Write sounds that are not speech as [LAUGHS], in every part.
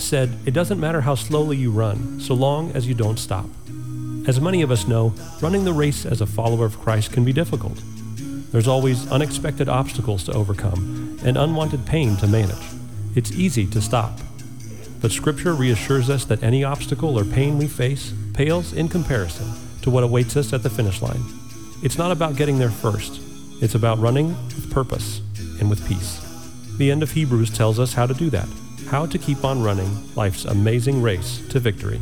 Said, It doesn't matter how slowly you run, so long as you don't stop. As many of us know, running the race as a follower of Christ can be difficult. There's always unexpected obstacles to overcome and unwanted pain to manage. It's easy to stop. But Scripture reassures us that any obstacle or pain we face pales in comparison to what awaits us at the finish line. It's not about getting there first, it's about running with purpose and with peace. The end of Hebrews tells us how to do that, how to keep on running life's amazing race to victory.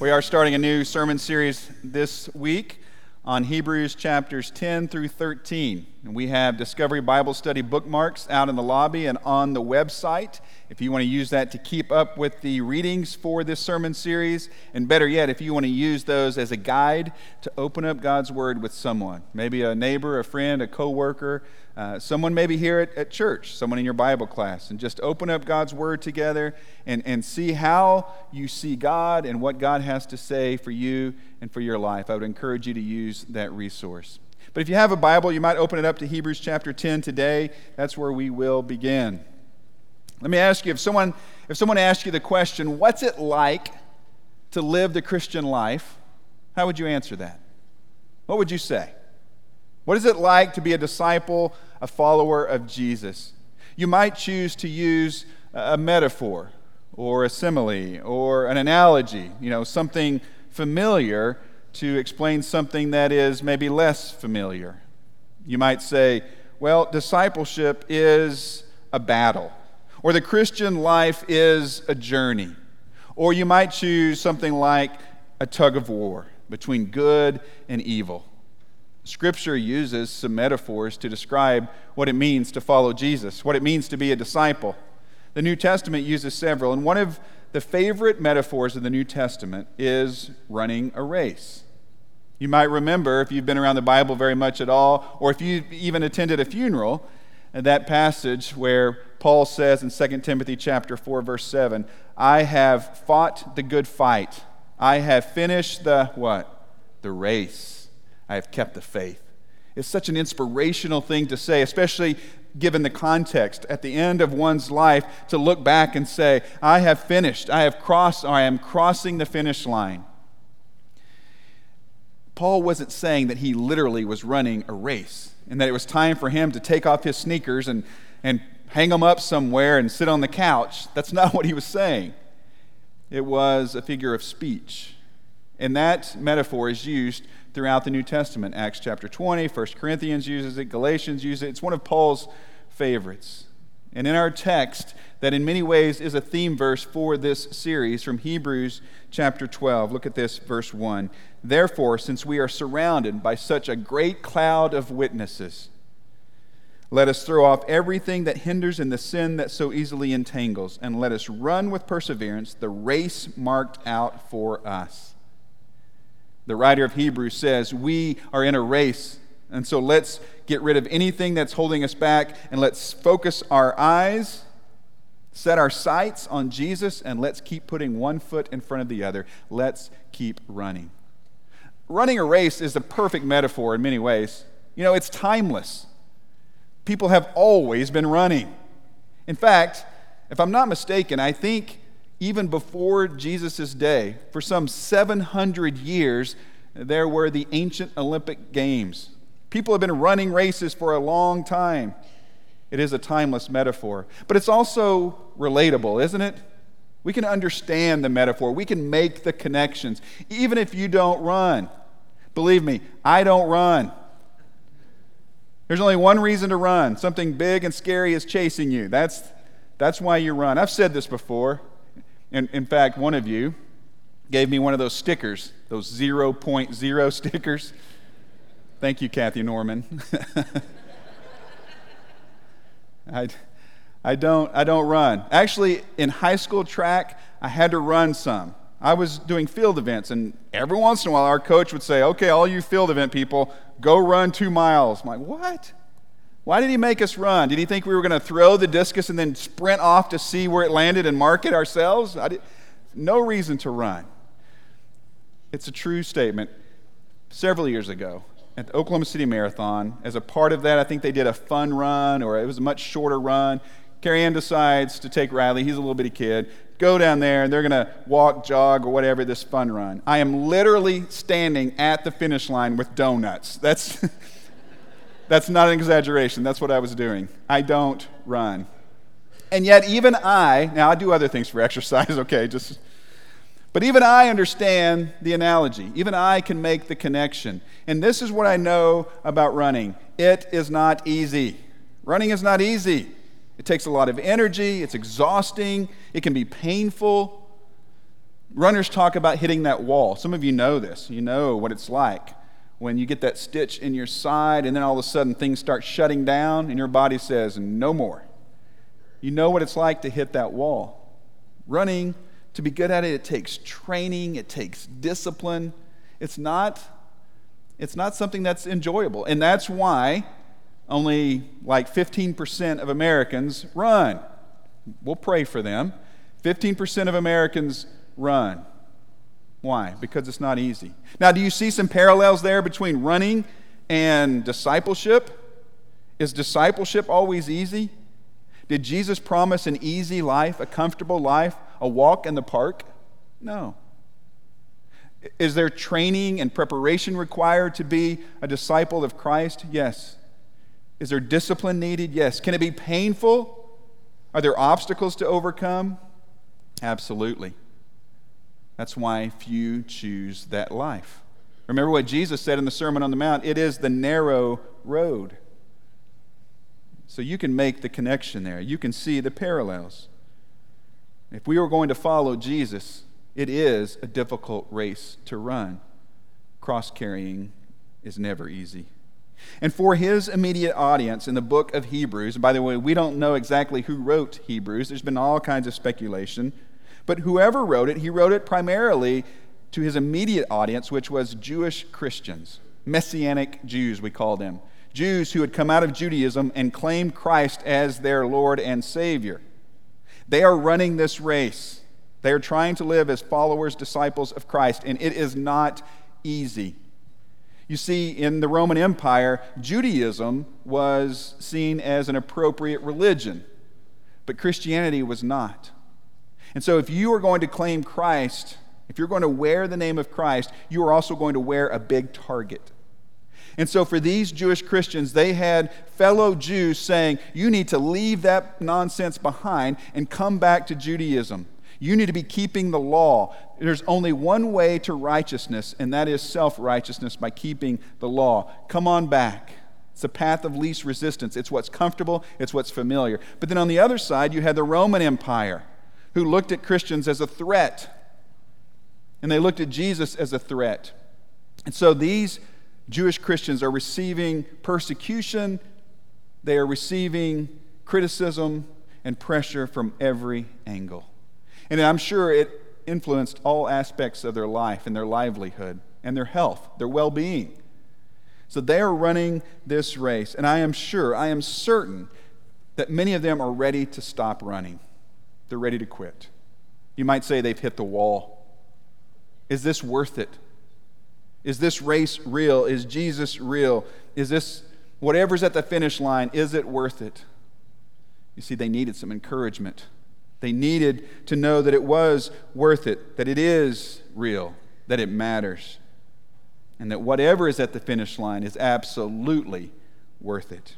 We are starting a new sermon series this week on Hebrews chapters 10 through 13. And we have Discovery Bible Study bookmarks out in the lobby and on the website if you want to use that to keep up with the readings for this sermon series, and better yet, if you want to use those as a guide to open up God's Word with someone, maybe a neighbor, a friend, a coworker, uh, someone maybe here at, at church, someone in your Bible class, and just open up God's Word together and, and see how you see God and what God has to say for you and for your life. I would encourage you to use that resource. But if you have a Bible, you might open it up to Hebrews chapter 10 today. That's where we will begin. Let me ask you if someone, if someone asked you the question, what's it like to live the Christian life? How would you answer that? What would you say? What is it like to be a disciple, a follower of Jesus? You might choose to use a metaphor or a simile or an analogy, you know, something familiar to explain something that is maybe less familiar. You might say, well, discipleship is a battle. Or the Christian life is a journey. Or you might choose something like a tug of war between good and evil. Scripture uses some metaphors to describe what it means to follow Jesus, what it means to be a disciple. The New Testament uses several, and one of the favorite metaphors of the New Testament is running a race. You might remember, if you've been around the Bible very much at all, or if you even attended a funeral, that passage where Paul says in 2 Timothy chapter 4 verse 7, I have fought the good fight. I have finished the what? The race. I have kept the faith. It's such an inspirational thing to say, especially given the context at the end of one's life to look back and say, I have finished. I have crossed, I am crossing the finish line. Paul wasn't saying that he literally was running a race and that it was time for him to take off his sneakers and, and hang them up somewhere and sit on the couch. That's not [LAUGHS] what he was saying. It was a figure of speech. And that metaphor is used throughout the New Testament. Acts chapter 20, 1 Corinthians uses it, Galatians uses it. It's one of Paul's favorites. And in our text, that in many ways is a theme verse for this series from Hebrews chapter 12. Look at this, verse 1. Therefore, since we are surrounded by such a great cloud of witnesses, let us throw off everything that hinders and the sin that so easily entangles, and let us run with perseverance the race marked out for us. The writer of Hebrews says, We are in a race, and so let's get rid of anything that's holding us back, and let's focus our eyes set our sights on Jesus and let's keep putting one foot in front of the other. Let's keep running. Running a race is a perfect metaphor in many ways. You know, it's timeless. People have always been running. In fact, if I'm not mistaken, I think even before Jesus' day, for some 700 years, there were the ancient Olympic Games. People have been running races for a long time. It is a timeless metaphor. But it's also relatable, isn't it? We can understand the metaphor. We can make the connections, even if you don't run. Believe me, I don't run. There's only one reason to run something big and scary is chasing you. That's, that's why you run. I've said this before. In, in fact, one of you gave me one of those stickers, those 0.0 [LAUGHS] stickers. Thank you, Kathy Norman. [LAUGHS] I, I, don't, I don't run. Actually, in high school track, I had to run some. I was doing field events, and every once in a while, our coach would say, Okay, all you field event people, go run two miles. I'm like, What? Why did he make us run? Did he think we were going to throw the discus and then sprint off to see where it landed and mark it ourselves? No reason to run. It's a true statement. Several years ago, at the Oklahoma City Marathon. As a part of that, I think they did a fun run, or it was a much shorter run. Carrie Ann decides to take Riley, he's a little bitty kid, go down there, and they're going to walk, jog, or whatever this fun run. I am literally standing at the finish line with donuts. That's, [LAUGHS] that's not an exaggeration. That's what I was doing. I don't run. And yet, even I, now I do other things for [LAUGHS] exercise, okay, just but even I understand the analogy. Even I can make the connection. And this is what I know about running it is not easy. Running is not easy. It takes a lot of energy, it's exhausting, it can be painful. Runners talk about hitting that wall. Some of you know this. You know what it's like when you get that stitch in your side and then all of a sudden things start shutting down and your body says, no more. You know what it's like to hit that wall. Running to be good at it, it takes training, it takes discipline. It's not, it's not something that's enjoyable. And that's why only like 15% of Americans run. We'll pray for them. 15% of Americans run. Why? Because it's not easy. Now, do you see some parallels there between running and discipleship? Is discipleship always easy? Did Jesus promise an easy life, a comfortable life, a walk in the park? No. Is there training and preparation required to be a disciple of Christ? Yes. Is there discipline needed? Yes. Can it be painful? Are there obstacles to overcome? Absolutely. That's why few choose that life. Remember what Jesus said in the Sermon on the Mount it is the narrow road. So you can make the connection there. You can see the parallels. If we are going to follow Jesus, it is a difficult race to run. Cross carrying is never easy. And for his immediate audience in the book of Hebrews, by the way, we don't know exactly who wrote Hebrews, there's been all kinds of speculation. But whoever wrote it, he wrote it primarily to his immediate audience, which was Jewish Christians, Messianic Jews, we call them. Jews who had come out of Judaism and claimed Christ as their Lord and Savior. They are running this race. They are trying to live as followers, disciples of Christ, and it is not easy. You see, in the Roman Empire, Judaism was seen as an appropriate religion, but Christianity was not. And so, if you are going to claim Christ, if you're going to wear the name of Christ, you are also going to wear a big target. And so, for these Jewish Christians, they had fellow Jews saying, You need to leave that nonsense behind and come back to Judaism. You need to be keeping the law. There's only one way to righteousness, and that is self righteousness by keeping the law. Come on back. It's a path of least resistance. It's what's comfortable, it's what's familiar. But then on the other side, you had the Roman Empire, who looked at Christians as a threat, and they looked at Jesus as a threat. And so these Jewish Christians are receiving persecution, they are receiving criticism and pressure from every angle. And I'm sure it influenced all aspects of their life and their livelihood and their health, their well being. So they are running this race, and I am sure, I am certain that many of them are ready to stop running. They're ready to quit. You might say they've hit the wall. Is this worth it? Is this race real? Is Jesus real? Is this, whatever's at the finish line, is it worth it? You see, they needed some encouragement. They needed to know that it was worth it, that it is real, that it matters, and that whatever is at the finish line is absolutely worth it.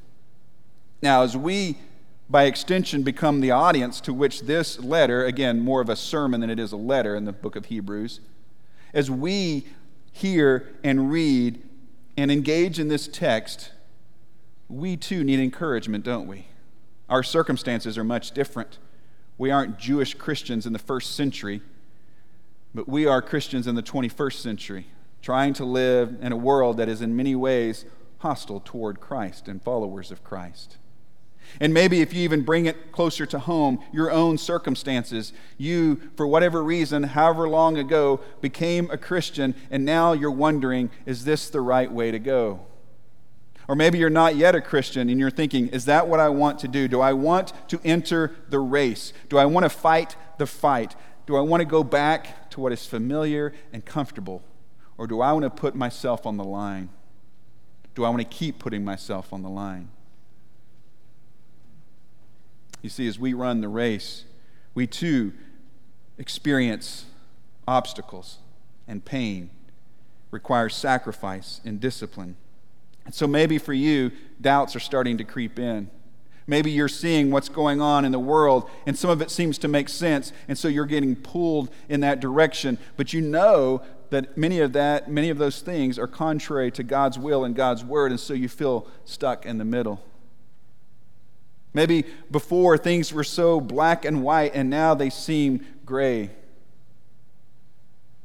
Now, as we by extension, become the audience to which this letter, again, more of a sermon than it is a letter in the book of Hebrews, as we hear and read and engage in this text, we too need encouragement, don't we? Our circumstances are much different. We aren't Jewish Christians in the first century, but we are Christians in the 21st century, trying to live in a world that is in many ways hostile toward Christ and followers of Christ. And maybe if you even bring it closer to home, your own circumstances, you, for whatever reason, however long ago, became a Christian, and now you're wondering, is this the right way to go? Or maybe you're not yet a Christian and you're thinking, is that what I want to do? Do I want to enter the race? Do I want to fight the fight? Do I want to go back to what is familiar and comfortable? Or do I want to put myself on the line? Do I want to keep putting myself on the line? You see, as we run the race, we too experience obstacles and pain, requires sacrifice and discipline. And so maybe for you, doubts are starting to creep in. Maybe you're seeing what's going on in the world, and some of it seems to make sense, and so you're getting pulled in that direction. But you know that many of that, many of those things are contrary to God's will and God's word, and so you feel stuck in the middle. Maybe before things were so black and white and now they seem gray.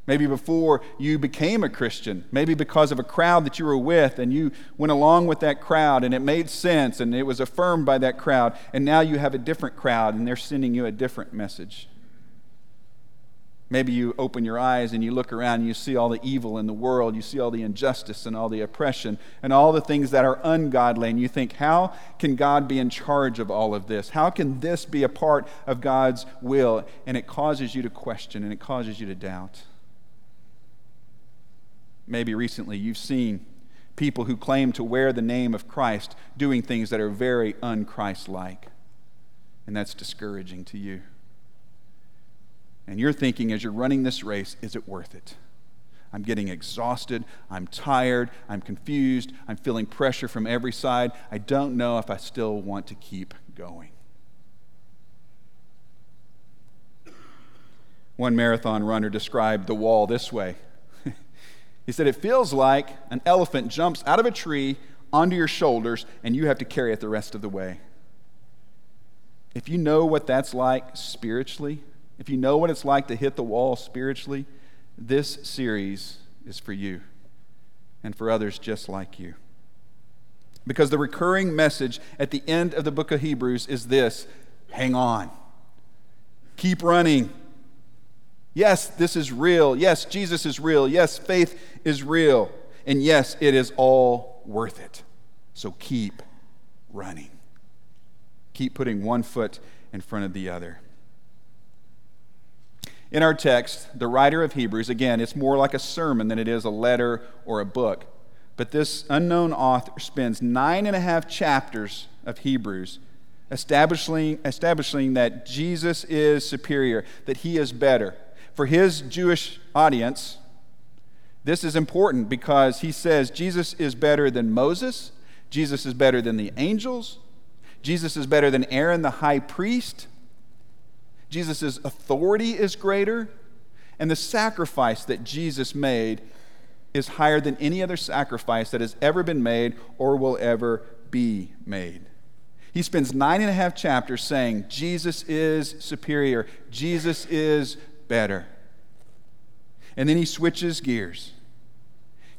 Maybe before you became a Christian, maybe because of a crowd that you were with and you went along with that crowd and it made sense and it was affirmed by that crowd, and now you have a different crowd and they're sending you a different message. Maybe you open your eyes and you look around and you see all the evil in the world, you see all the injustice and all the oppression and all the things that are ungodly, and you think, how can God be in charge of all of this? How can this be a part of God's will? And it causes you to question and it causes you to doubt. Maybe recently you've seen people who claim to wear the name of Christ doing things that are very unchrist like, and that's discouraging to you. And you're thinking as you're running this race, is it worth it? I'm getting exhausted. I'm tired. I'm confused. I'm feeling pressure from every side. I don't know if I still want to keep going. One marathon runner described the wall this way [LAUGHS] He said, It feels like an elephant jumps out of a tree onto your shoulders and you have to carry it the rest of the way. If you know what that's like spiritually, if you know what it's like to hit the wall spiritually, this series is for you and for others just like you. Because the recurring message at the end of the book of Hebrews is this hang on, keep running. Yes, this is real. Yes, Jesus is real. Yes, faith is real. And yes, it is all worth it. So keep running. Keep putting one foot in front of the other. In our text, the writer of Hebrews, again, it's more like a sermon than it is a letter or a book. But this unknown author spends nine and a half chapters of Hebrews establishing, establishing that Jesus is superior, that he is better. For his Jewish audience, this is important because he says Jesus is better than Moses, Jesus is better than the angels, Jesus is better than Aaron the high priest, Jesus' authority is greater, and the sacrifice that Jesus made is higher than any other sacrifice that has ever been made or will ever be made. He spends nine and a half chapters saying Jesus is superior, Jesus is better. And then he switches gears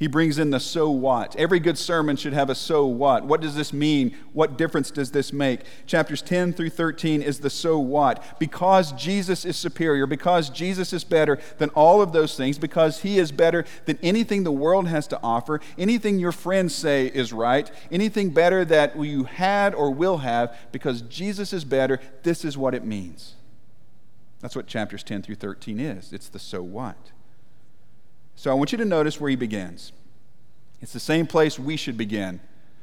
he brings in the so what. Every good sermon should have a so what. What does this mean? What difference does this make? Chapters 10 through 13 is the so what. Because Jesus is superior, because Jesus is better than all of those things, because he is better than anything the world has to offer, anything your friends say is right, anything better that you had or will have, because Jesus is better, this is what it means. That's what chapters 10 through 13 is. It's the so what. So I want you to notice where he begins. It's the same place we should begin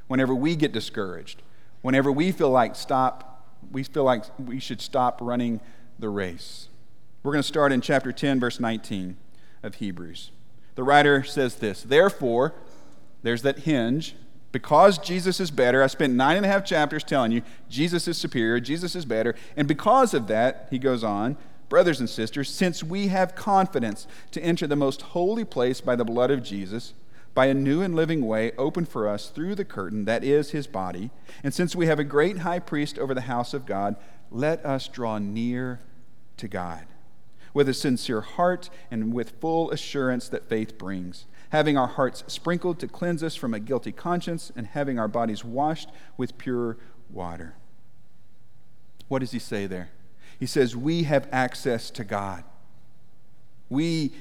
whenever we get discouraged, whenever we feel like stop, we feel like we should stop running the race. We're going to start in chapter 10, verse 19 of Hebrews. The writer says this Therefore, there's that hinge. Because Jesus is better, I spent nine and a half chapters telling you Jesus is superior, Jesus is better. And because of that, he goes on, brothers and sisters, since we have confidence to enter the most holy place by the blood of Jesus, by a new and living way opened for us through the curtain that is his body, and since we have a great high priest over the house of God, let us draw near to God with a sincere heart and with full assurance that faith brings having our hearts sprinkled to cleanse us from a guilty conscience, and having our bodies washed with pure water. What does he say there? He says, We have access to God. We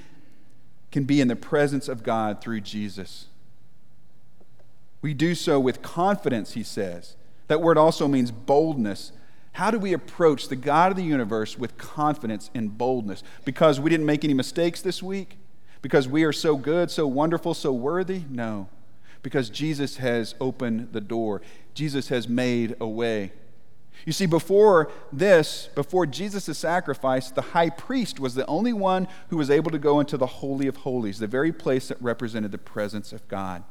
can be in the presence of God through Jesus. We do so with confidence, he says. That word also means boldness. How do we approach the God of the universe with confidence and boldness? Because we didn't make any mistakes this week? Because we are so good, so wonderful, so worthy? No. Because Jesus has opened the door, Jesus has made a way. You see, before this, before Jesus' sacrifice, the high priest was the only one who was able to go into the Holy of Holies, the very place that represented the presence of God.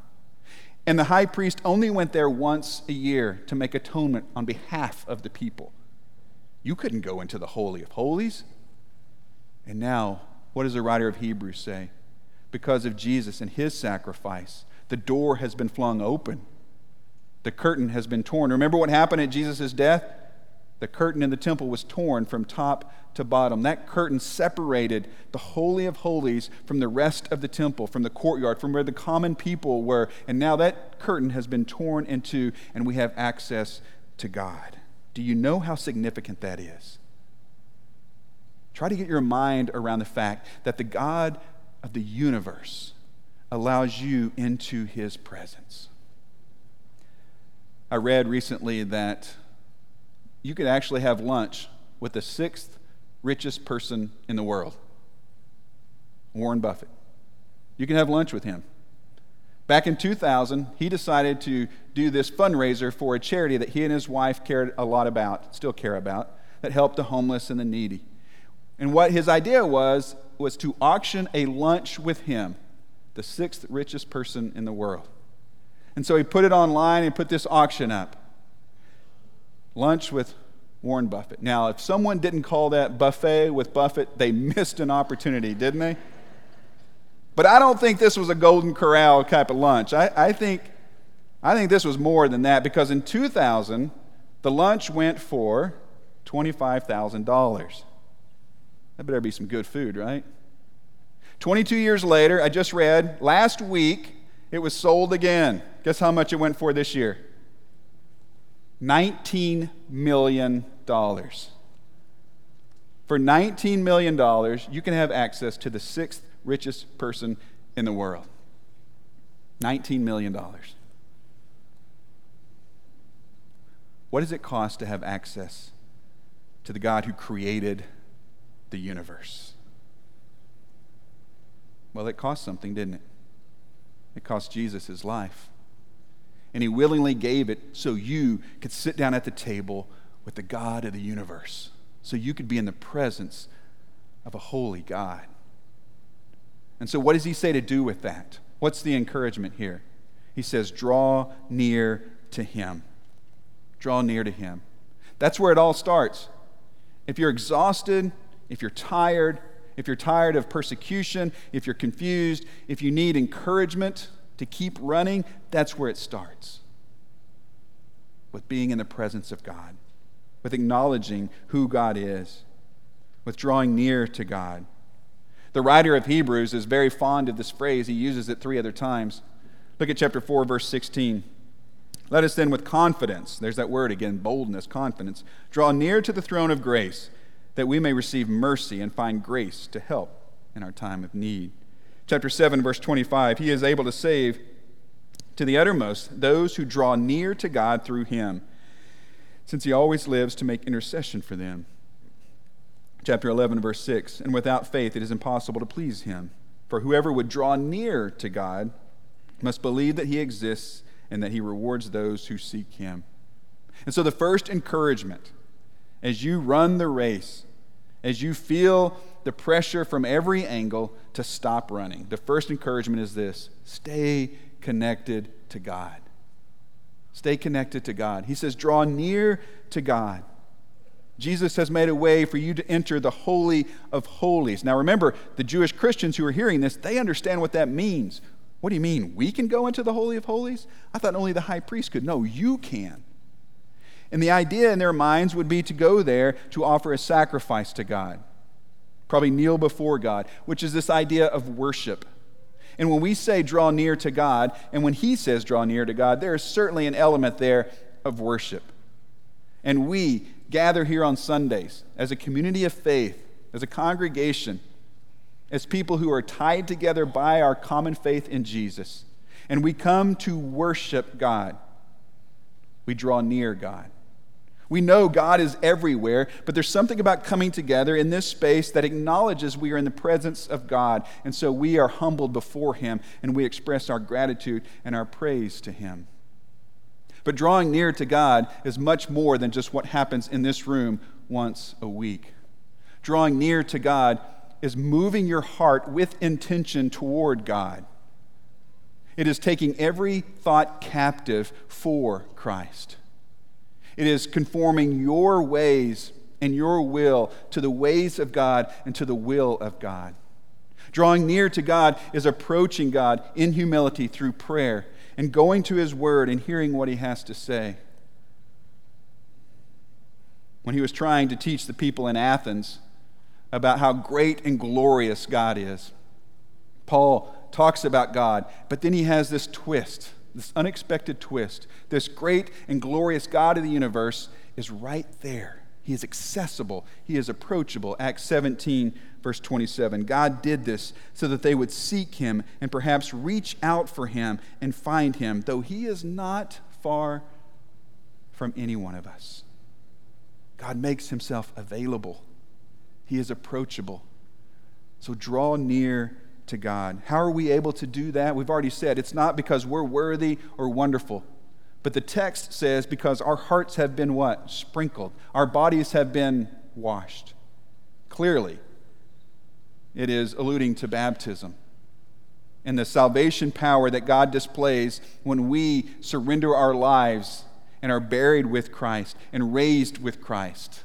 And the high priest only went there once a year to make atonement on behalf of the people. You couldn't go into the Holy of Holies. And now, what does the writer of Hebrews say? because of Jesus and his sacrifice. The door has been flung open, the curtain has been torn. Remember what happened at Jesus' death? The curtain in the temple was torn from top to bottom. That curtain separated the Holy of Holies from the rest of the temple, from the courtyard, from where the common people were. And now that curtain has been torn into, and we have access to God. Do you know how significant that is? Try to get your mind around the fact that the God of the universe allows you into his presence. I read recently that you could actually have lunch with the sixth richest person in the world, Warren Buffett. You can have lunch with him. Back in 2000, he decided to do this fundraiser for a charity that he and his wife cared a lot about, still care about, that helped the homeless and the needy. And what his idea was was to auction a lunch with him, the sixth richest person in the world. And so he put it online and put this auction up lunch with Warren Buffett. Now, if someone didn't call that buffet with Buffett, they missed an opportunity, didn't they? But I don't think this was a Golden Corral type of lunch. I, I, think, I think this was more than that because in 2000, the lunch went for $25,000. That better be some good food, right? 22 years later, I just read last week it was sold again. Guess how much it went for this year? $19 million. For $19 million, you can have access to the sixth richest person in the world. $19 million. What does it cost to have access to the God who created the universe? Well, it cost something, didn't it? It cost Jesus his life. And he willingly gave it so you could sit down at the table with the God of the universe, so you could be in the presence of a holy God. And so, what does he say to do with that? What's the encouragement here? He says, draw near to him. Draw near to him. That's where it all starts. If you're exhausted, if you're tired, if you're tired of persecution, if you're confused, if you need encouragement to keep running, that's where it starts. With being in the presence of God, with acknowledging who God is, with drawing near to God. The writer of Hebrews is very fond of this phrase. He uses it three other times. Look at chapter 4, verse 16. Let us then, with confidence, there's that word again, boldness, confidence, draw near to the throne of grace that we may receive mercy and find grace to help in our time of need. Chapter 7, verse 25 He is able to save to the uttermost those who draw near to God through him, since he always lives to make intercession for them. Chapter 11, verse 6 And without faith it is impossible to please him. For whoever would draw near to God must believe that he exists and that he rewards those who seek him. And so the first encouragement as you run the race as you feel the pressure from every angle to stop running, the first encouragement is this stay connected to God. Stay connected to God. He says, draw near to God. Jesus has made a way for you to enter the Holy of Holies. Now remember, the Jewish Christians who are hearing this, they understand what that means. What do you mean? We can go into the Holy of Holies? I thought only the high priest could. No, you can. And the idea in their minds would be to go there to offer a sacrifice to God, probably kneel before God, which is this idea of worship. And when we say draw near to God, and when He says draw near to God, there is certainly an element there of worship. And we gather here on Sundays as a community of faith, as a congregation, as people who are tied together by our common faith in Jesus. And we come to worship God. We draw near God. We know God is everywhere, but there's something about coming together in this space that acknowledges we are in the presence of God. And so we are humbled before Him and we express our gratitude and our praise to Him. But drawing near to God is much more than just what happens in this room once a week. Drawing near to God is moving your heart with intention toward God. It is taking every thought captive for Christ. It is conforming your ways and your will to the ways of God and to the will of God. Drawing near to God is approaching God in humility through prayer and going to His Word and hearing what He has to say. When he was trying to teach the people in Athens about how great and glorious God is, Paul talks about God, but then he has this twist this unexpected twist. This great and glorious God of the universe is right there. He is accessible, He is approachable. Acts 17, verse 27. God did this so that they would seek Him and perhaps reach out for Him and find Him, though He is not far from any one of us. God makes Himself available, He is approachable. So draw near to God. How are we able to do that? We've already said it's not because we're worthy or wonderful. But the text says because our hearts have been what? Sprinkled. Our bodies have been washed. Clearly, it is alluding to baptism and the salvation power that God displays when we surrender our lives and are buried with Christ and raised with Christ.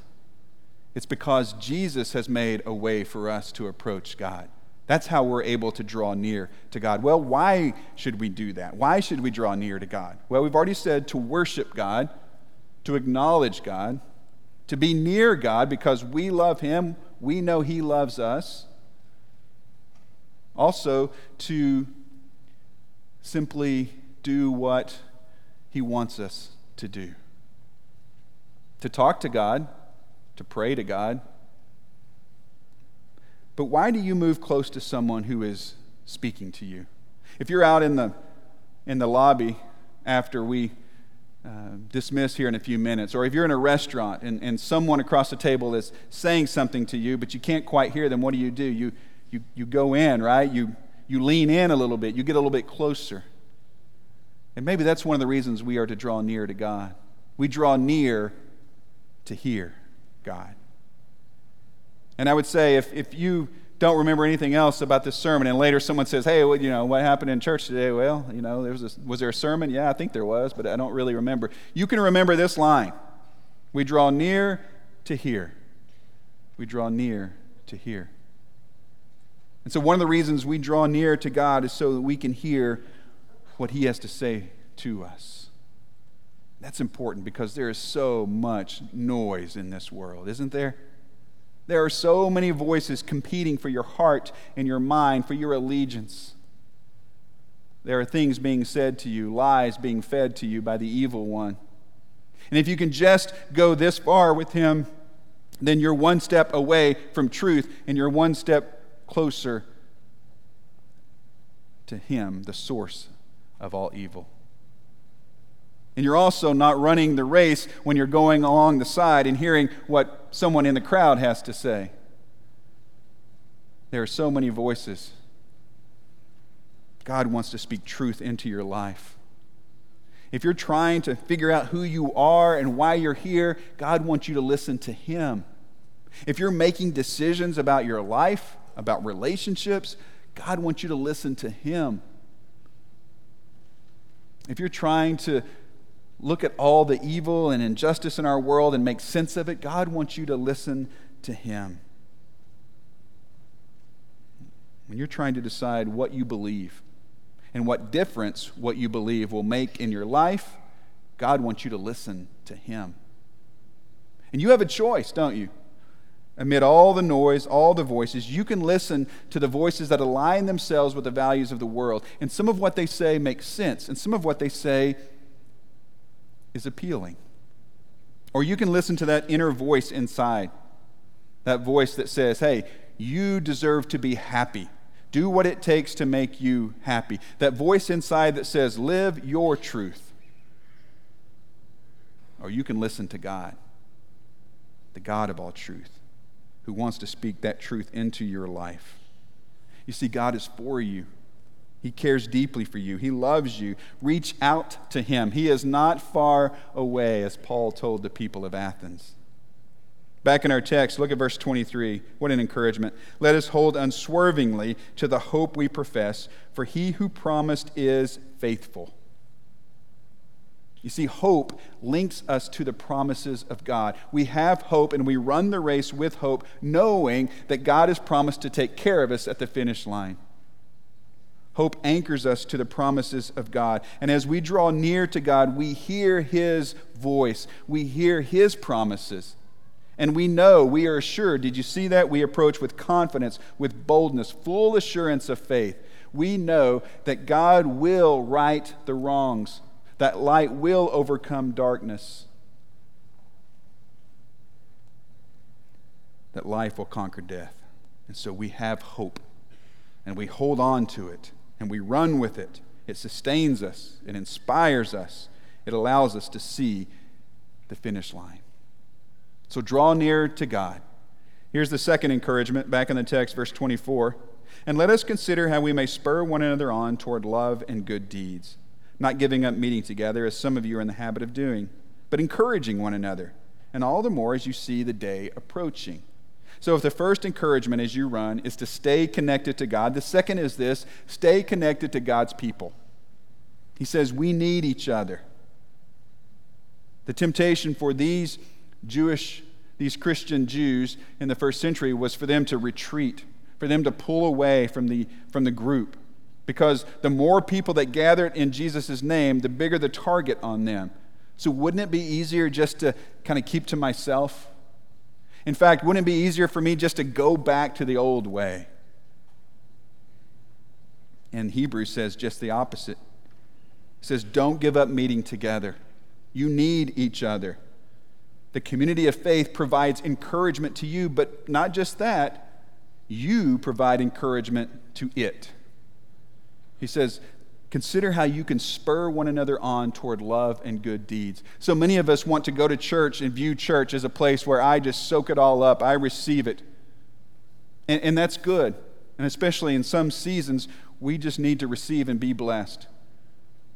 It's because Jesus has made a way for us to approach God. That's how we're able to draw near to God. Well, why should we do that? Why should we draw near to God? Well, we've already said to worship God, to acknowledge God, to be near God because we love Him, we know He loves us. Also, to simply do what He wants us to do. To talk to God, to pray to God, but why do you move close to someone who is speaking to you? If you're out in the, in the lobby after we uh, dismiss here in a few minutes, or if you're in a restaurant and, and someone across the table is saying something to you, but you can't quite hear them, what do you do? You, you, you go in, right? You, you lean in a little bit, you get a little bit closer. And maybe that's one of the reasons we are to draw near to God. We draw near to hear God. And I would say if, if you don't remember anything else about this sermon, and later someone says, hey, well, you know, what happened in church today? Well, you know, there was, a, was there a sermon? Yeah, I think there was, but I don't really remember. You can remember this line We draw near to hear. We draw near to hear. And so, one of the reasons we draw near to God is so that we can hear what He has to say to us. That's important because there is so much noise in this world, isn't there? There are so many voices competing for your heart and your mind, for your allegiance. There are things being said to you, lies being fed to you by the evil one. And if you can just go this far with him, then you're one step away from truth and you're one step closer to him, the source of all evil. And you're also not running the race when you're going along the side and hearing what someone in the crowd has to say. There are so many voices. God wants to speak truth into your life. If you're trying to figure out who you are and why you're here, God wants you to listen to Him. If you're making decisions about your life, about relationships, God wants you to listen to Him. If you're trying to look at all the evil and injustice in our world and make sense of it. God wants you to listen to Him. When you're trying to decide what you believe and what difference what you believe will make in your life, God wants you to listen to Him. And you have a choice, don't you? Amid all the noise, all the voices, you can listen to the voices that align themselves with the values of the world. And some of what they say makes sense, and some of what they say is appealing. Or you can listen to that inner voice inside, that voice that says, hey, you deserve to be happy. Do what it takes to make you happy. That voice inside that says, live your truth. Or you can listen to God, the God of all truth who wants to speak that truth into your life. You see, God is for you. He cares deeply for you. He loves you. Reach out to him. He is not far away, as Paul told the people of Athens. Back in our text, look at verse 23. What an encouragement. Let us hold unswervingly to the hope we profess, for he who promised is faithful. You see, hope links us to the promises of God. We have hope and we run the race with hope, knowing that God has promised to take care of us at the finish line. Hope anchors us to the promises of God. And as we draw near to God, we hear His voice, we hear His promises. And we know, we are assured. Did you see that? We approach with confidence, with boldness, full assurance of faith. We know that God will right the wrongs that light will overcome darkness, that life will conquer death. And so we have hope, and we hold on to it, and we run with it. It sustains us, it inspires us, it allows us to see the finish line. So draw near to God. Here's the second encouragement back in the text, verse 24. And let us consider how we may spur one another on toward love and good deeds not giving up meeting together, as some of you are in the habit of doing, but encouraging one another, and all the more as you see the day approaching. So, if the first encouragement as you run is to stay connected to God, the second is this stay connected to God's people. He says, We need each other. The temptation for these Jewish, these Christian Jews in the first century was for them to retreat, for them to pull away from the, from the group because the more people that gathered in Jesus' name, the bigger the target on them. So, wouldn't it be easier just to kind of keep to myself? In fact, wouldn't it be easier for me just to go back to the old way? And Hebrews says just the opposite. It says, Don't give up meeting together. You need each other. The community of faith provides encouragement to you, but not just that, you provide encouragement to it. He says, Consider how you can spur one another on toward love and good deeds. So many of us want to go to church and view church as a place where I just soak it all up, I receive it. And, and that's good. And especially in some seasons, we just need to receive and be blessed.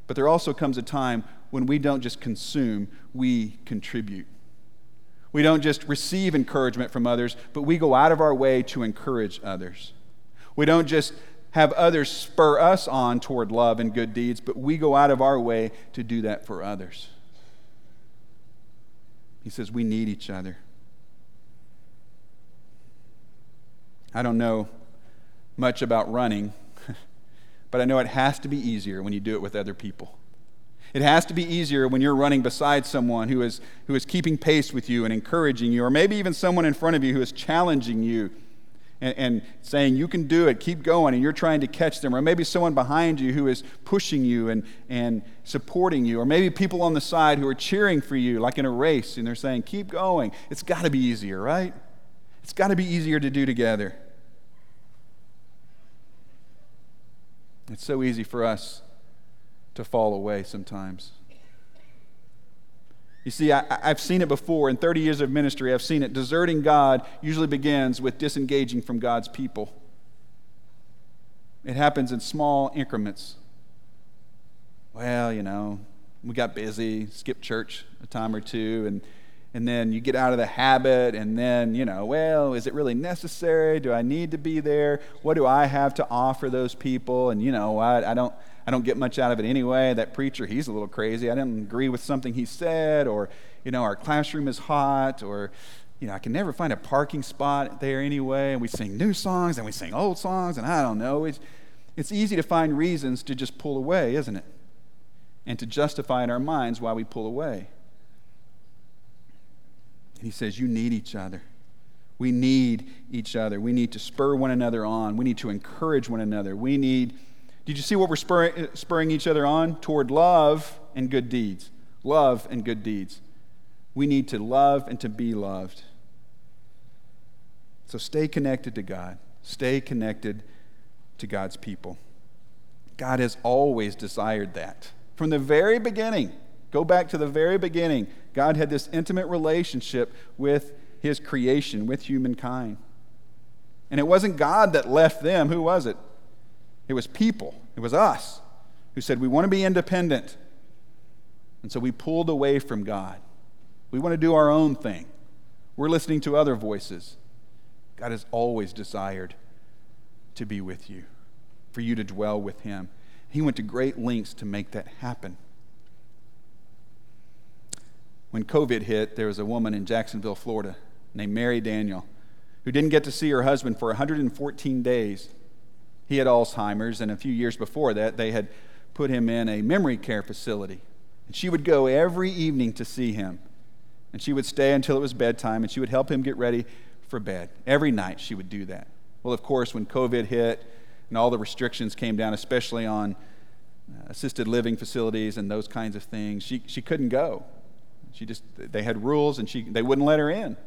But there also comes a time when we don't just consume, we contribute. We don't just receive encouragement from others, but we go out of our way to encourage others. We don't just have others spur us on toward love and good deeds, but we go out of our way to do that for others. He says we need each other. I don't know much about running, [LAUGHS] but I know it has to be easier when you do it with other people. It has to be easier when you're running beside someone who is, who is keeping pace with you and encouraging you, or maybe even someone in front of you who is challenging you and, and, saying, You can do it, keep going, and you're trying to catch them. Or maybe someone behind you who is pushing you and, and supporting you. Or maybe people on the side who are cheering for you, like in a race, and they're saying, Keep going. It's got to be easier, right? It's got to be easier to do together. It's so easy for us to fall away sometimes. You see, I, have seen it before. In 30 years of ministry, I've seen it. Deserting God usually begins with disengaging from God's people. It happens in small increments. Well, you know, we got busy, skipped church a time or two, and, and then you get out of the habit, and then, you know, well, is it really necessary? Do I need to be there? What do I have to offer those people? And, you know, I, I don't. I don't get much out of it anyway. That preacher, he's a little crazy. I didn't agree with something he said, or, you know, our classroom is hot, or, you know, I can never find a parking spot there anyway. And we sing new songs and we sing old songs, and I don't know. It's, it's easy to find reasons to just pull away, isn't it? And to justify in our minds why we pull away. And he says, You need each other. We need each other. We need to spur one another on. We need to encourage one another. We need, did you see what we're spurring, uh, spurring each other on? Toward love and good deeds. Love and good deeds. We need to love and to be loved. So stay connected to God. Stay connected to God's people. God has always desired that. From the very beginning, go back to the very beginning, God had this intimate relationship with his creation, with humankind. And it wasn't God that left them. Who was it? It was people. It was us who said, We want to be independent. And so we pulled away from God. We want to do our own thing. We're listening to other voices. God has always desired to be with you, for you to dwell with Him. He went to great lengths to make that happen when COVID hit, there was a woman in Jacksonville, Florida, named Mary Daniel, who didn't get to see her husband for 114 days. He had Alzheimer's, and a few years before that, they had put him in a memory care facility. And she would go every evening to see him. And she would stay until it was bedtime, and she would help him get ready for bed. Every night she would do that. Well, of course, when COVID hit and all the restrictions came down, especially on uh, assisted living facilities and those kinds of things, she, she couldn't go. She just, they had rules and she, they wouldn't let her in.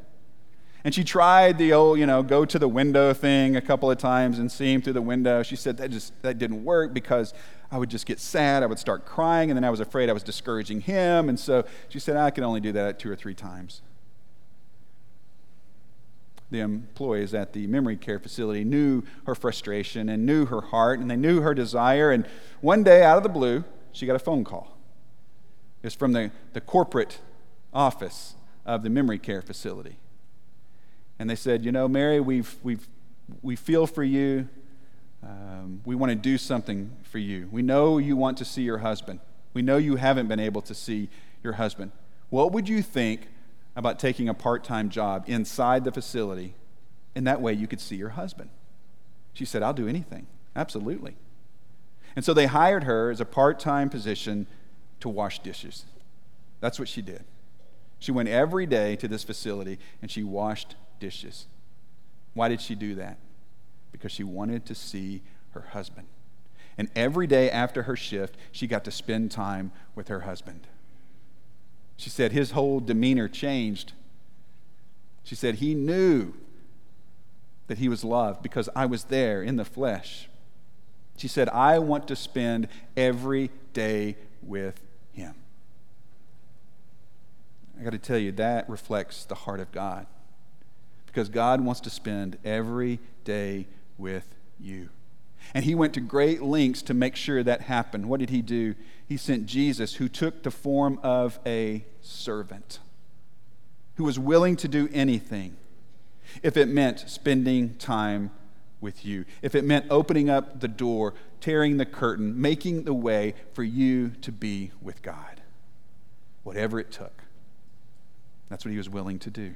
And she tried the old, you know, go to the window thing a couple of times and see him through the window. She said that just, that didn't work because I would just get sad. I would start crying and then I was afraid I was discouraging him. And so she said, I can only do that two or three times. The employees at the memory care facility knew her frustration and knew her heart and they knew her desire. And one day, out of the blue, she got a phone call. It was from the, the corporate office of the memory care facility. And they said, You know, Mary, we've, we've, we feel for you. Um, we want to do something for you. We know you want to see your husband. We know you haven't been able to see your husband. What would you think about taking a part time job inside the facility? And that way you could see your husband. She said, I'll do anything. Absolutely. And so they hired her as a part time position to wash dishes. That's what she did. She went every day to this facility and she washed dishes. Why did she do that? Because she wanted to see her husband. And every day after her shift, she got to spend time with her husband. She said his whole demeanor changed. She said he knew that he was loved because I was there in the flesh. She said, I want to spend every day with him. I got to tell you, that reflects the heart of God. Because God wants to spend every day with you. And he went to great lengths to make sure that happened. What did he do? He sent Jesus, who took the form of a servant, who was willing to do anything if it meant spending time with you, if it meant opening up the door, tearing the curtain, making the way for you to be with God, whatever it took. That's what he was willing to do.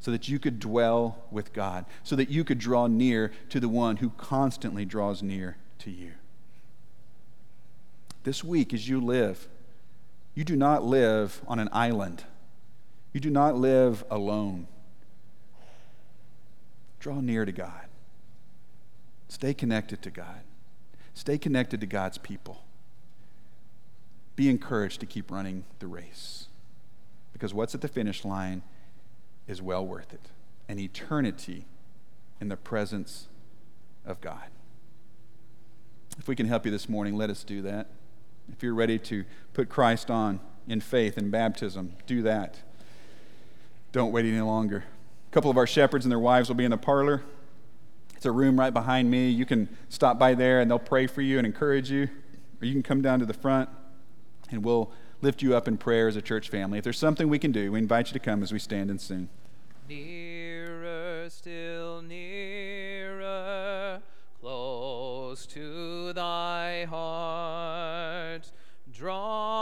So that you could dwell with God, so that you could draw near to the one who constantly draws near to you. This week, as you live, you do not live on an island. You do not live alone. Draw near to God. Stay connected to God. Stay connected to God's people. Be encouraged to keep running the race because what's at the finish line is well worth it an eternity in the presence of God. If we can help you this morning, let us do that. If you're ready to put Christ on in faith and baptism, do that. Don't wait any longer. A couple of our shepherds and their wives will be in the parlor. It's a room right behind me. You can stop by there and they'll pray for you and encourage you. Or you can come down to the front and we'll lift you up in prayer as a church family. If there's something we can do, we invite you to come as we stand and sing. Nearer, still nearer, close to thy heart, draw.